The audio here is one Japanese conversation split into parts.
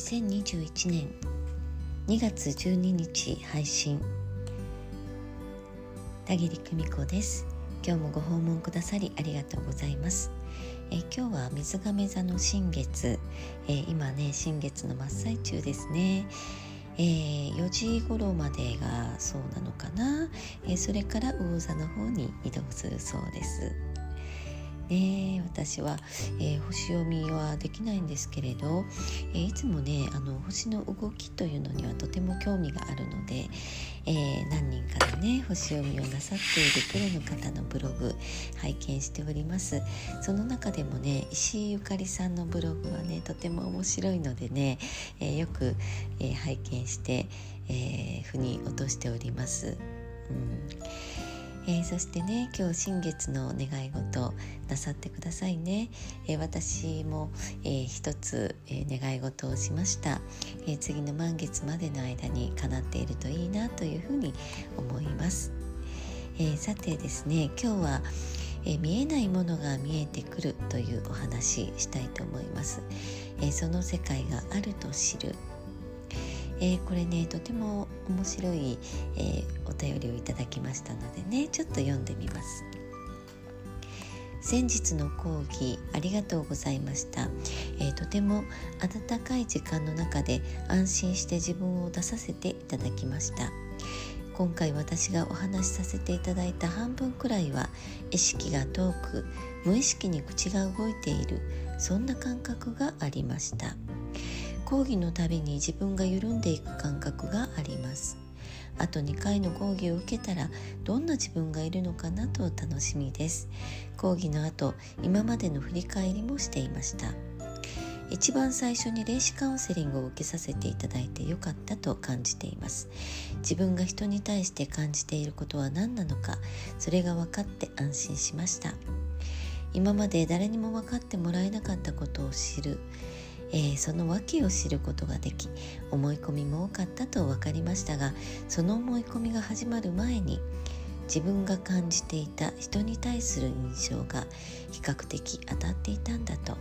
2021年2月12日配信。田切久美子です。今日もご訪問くださりありがとうございます。え今日は水亀座の新月、え今ね新月の真っ最中ですね。えー、4時頃までがそうなのかな、えー、それから魚座の方に移動するそうです。ね。私は、えー、星読みはできないんですけれど、えー、いつもねあの星の動きというのにはとても興味があるので、えー、何人かでね星読みをなさっているプロの方のブログ拝見しております。その中でもね石井ゆかりさんのブログはねとても面白いのでね、えよく、え拝見して、えー、に落としております。うん。えー、そしてね今日新月の願い事なさってくださいね、えー、私も、えー、一つ、え願い事をしました、え次の満月までの間に叶っているといいなというふうに思います、えさてですね今日はえ見えないものが見えてくるというお話したいと思います、えその世界があると知る。えー、これねとても面白い、えー、お便りをいただきましたのでねちょっと読んでみます。先日の講義ありがとうございました、えー、とても温かい時間の中で安心して自分を出させていただきました。今回私がお話しさせていただいた半分くらいは意識が遠く無意識に口が動いているそんな感覚がありました。講義のたびに自分が緩んでいく感覚があります。あと2回の講義を受けたらどんな自分がいるのかなと楽しみです。講義の後今までの振り返りもしていました。一番最初に霊視カウンセリングを受けさせていただいてよかったと感じています。自分が人に対して感じていることは何なのかそれが分かって安心しました。今まで誰にも分かってもらえなかったことを知る。えー、その訳を知ることができ思い込みも多かったと分かりましたがその思い込みが始まる前に自分が感じていた人に対する印象が比較的当たっていたんだと。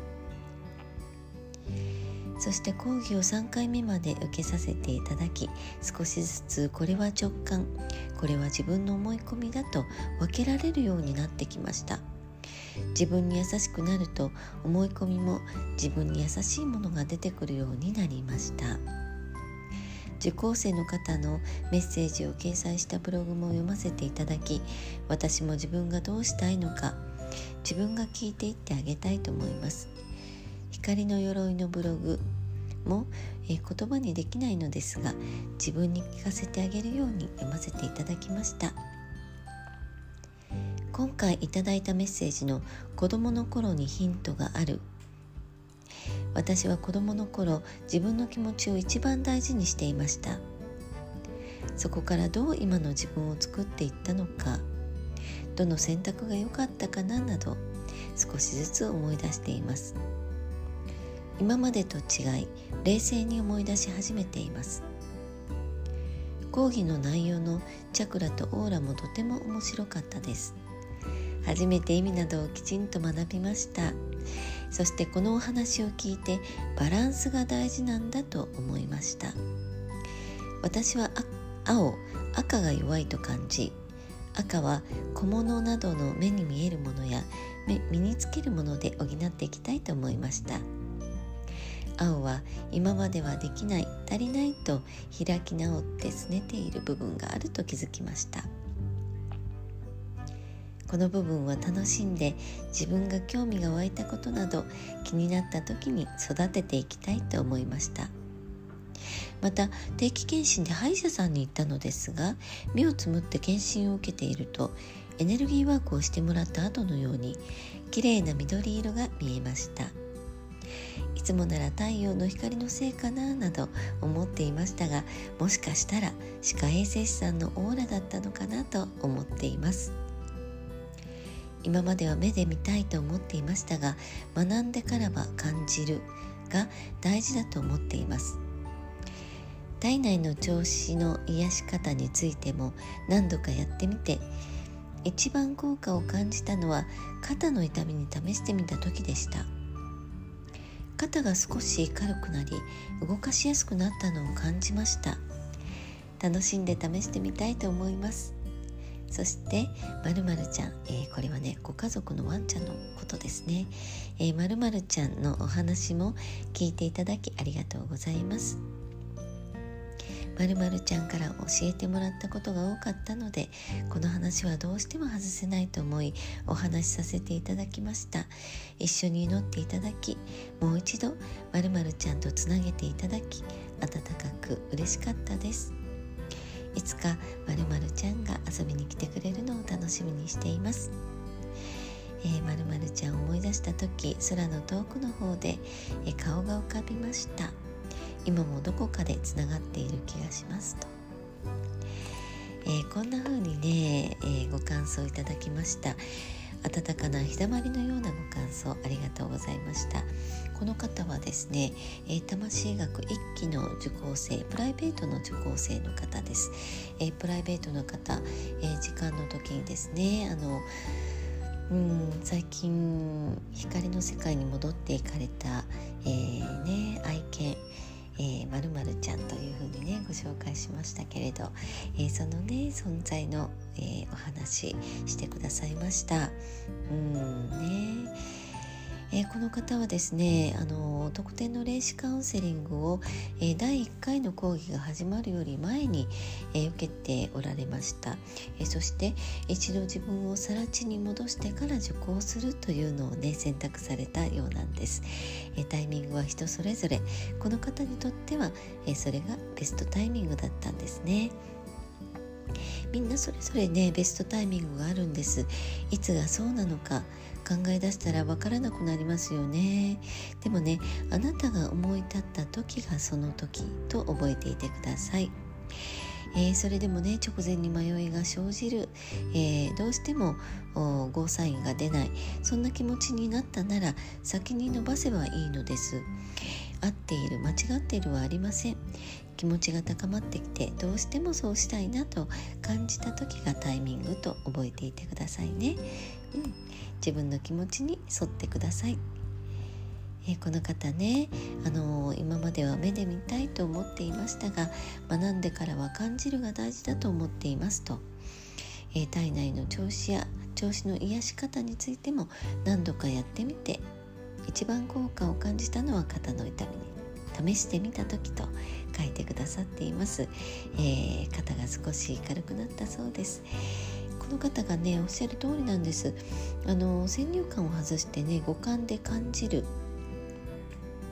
そして講義を3回目まで受けさせていただき少しずつこれは直感これは自分の思い込みだと分けられるようになってきました。自分に優しくなると思い込みも自分に優しいものが出てくるようになりました受講生の方のメッセージを掲載したブログも読ませていただき私も自分がどうしたいのか自分が聞いていってあげたいと思います光の鎧のブログも、え言葉にできないのですが自分に聞かせてあげるように読ませていただきました。今回いただいたメッセージの子供の頃にヒントがある。私は子供の頃自分の気持ちを一番大事にしていました。そこからどう今の自分を作っていったのかどの選択が良かったかななど少しずつ思い出しています。今までと違い冷静に思い出し始めています。講義の内容のチャクラとオーラもとても面白かったです。初めて意味などをきちんと学びました。そしてこのお話を聞いてバランスが大事なんだと思いました。私は青赤が弱いと感じ赤は小物などの目に見えるものや身につけるもので補っていきたいと思いました。青は今まではできない足りないと開き直って拗ねている部分があると気づきました。この部分は楽しんで自分が興味が湧いたことなど気になった時に育てていきたいと思いました。また定期検診で歯医者さんに行ったのですが目をつむって検診を受けているとエネルギーワークをしてもらった後のように綺麗な緑色が見えました。いつもなら太陽の光のせいかななど思っていましたがもしかしたら歯科衛生士さんのオーラだったのかなと思っています。今までは目で見たいと思っていましたが学んでからは感じるが大事だと思っています。体内の調子の癒し方についても何度かやってみて一番効果を感じたのは肩の痛みに試してみた時でした。肩が少し軽くなり動かしやすくなったのを感じました。楽しんで試してみたいと思います。そしてまるまるちゃん、えー、これはねご家族のワンちゃんのことですね、えー、まるまるちゃんのお話も聞いていただきありがとうございます。まるまるちゃんから教えてもらったことが多かったのでこの話はどうしても外せないと思いお話しさせていただきました。一緒に祈っていただきもう一度まるまるちゃんとつなげていただき温かく嬉しかったです。いつかまるまるちゃんが遊びに来てくれるのを楽しみにしています。えー、まるまるちゃんを思い出した時空の遠くの方で、えー、顔が浮かびました。今もどこかでつながっている気がしますと、えー、こんな風にね、えー、ご感想いただきました。温かな日だまりのようなご感想ありがとうございました。この方はですね、えー、魂学1期の受講生プライベートの受講生の方です、えー、プライベートの方、えー、時間の時にですねあのうん最近光の世界に戻っていかれた、えーね、愛犬えー、〇〇ちゃんというふうにねご紹介しましたけれど、えー、そのね存在の、えー、お話してくださいました。うんねえー、この方はですねあの特典の霊視カウンセリングを、えー、第1回の講義が始まるより前に、えー、受けておられました、えそして一度自分を更地に戻してから受講するというのをね選択されたようなんです、えタイミングは人それぞれ。この方にとっては、えそれがベストタイミングだったんですね。みんなそれぞれねベストタイミングがあるんです。いつがそうなのか考え出したらわからなくなりますよね。でもねあなたが思い立った時がその時と覚えていてください。えー、それでもね直前に迷いが生じる、えー、どうしてもゴーサインが出ない。そんな気持ちになったなら先に伸ばせばいいのです。合っている間違っているはありません。気持ちが高まってきてどうしてもそうしたいなと感じた時がタイミングと覚えていてくださいね、うん、自分の気持ちに沿ってください。えこの方ね、あのー、今までは目で見たいと思っていましたが学んでからは感じるが大事だと思っていますと、えー、体内の調子や調子の癒し方についても何度かやってみて一番効果を感じたのは肩の痛みに。試してみた時と書いてくださっています、えー、肩が少し軽くなったそうです。この方がねおっしゃる通りなんです。あの先入観を外してね五感で感じる。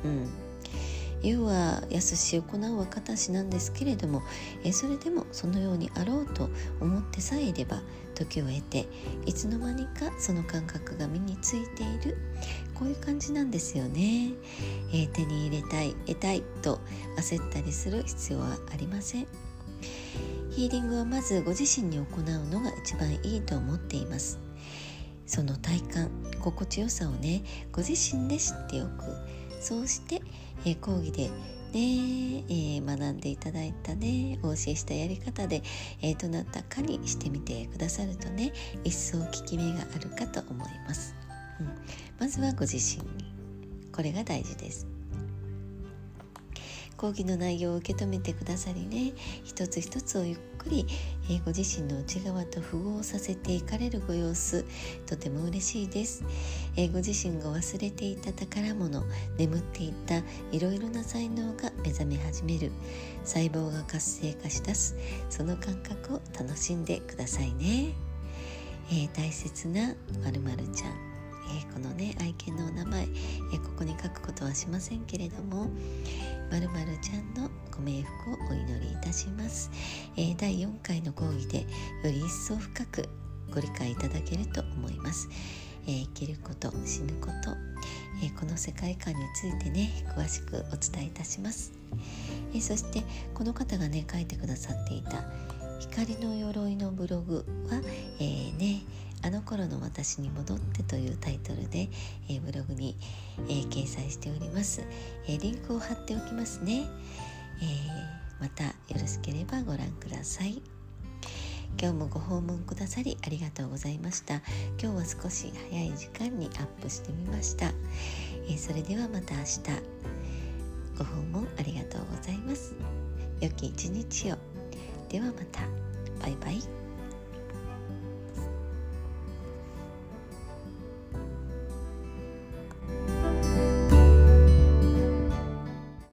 うん。言うは易し行うは形なんですけれどもえそれでもそのようにあろうと思ってさえいれば時を経ていつの間にかその感覚が身についている。こういう感じなんですよね、えー、手に入れたい得たいと焦ったりする必要はありません。ヒーリングはまずご自身に行うのが一番いいと思っています。その体感心地よさをねご自身で知っておく。そうして、えー、講義でねえー、学んでいただいたねお教えしたやり方で、えー、どなたかにしてみてくださるとね一層効き目があるかと思います、うん、まずはご自身に。これが大事です。講義の内容を受け止めてくださりね一つ一つをゆっくり、え、ご自身の内側と符合させていかれるご様子とても嬉しいです、え、ご自身が忘れていた宝物眠っていたいろいろな才能が目覚め始める。細胞が活性化しだす。その感覚を楽しんでくださいね、えー、大切なまるちゃん。えー、このね愛犬のお名前、えー、ここに書くことはしませんけれどもまるまるちゃんのご冥福をお祈りいたします、えー、第4回の講義でより一層深くご理解いただけると思います、え生きること死ぬこと、えこの世界観についてね詳しくお伝えいたします、えそしてこの方がね書いてくださっていた光の鎧のブログは、えー、ねあの頃の私に戻ってというタイトルで、えー、ブログに、えー、掲載しております、え、リンクを貼っておきますね、えまたよろしければご覧ください。今日もご訪問くださりありがとうございました。今日は少し早い時間にアップしてみました、え、それではまた明日。ご訪問ありがとうございます。良き一日を。ではまた。バイバイ。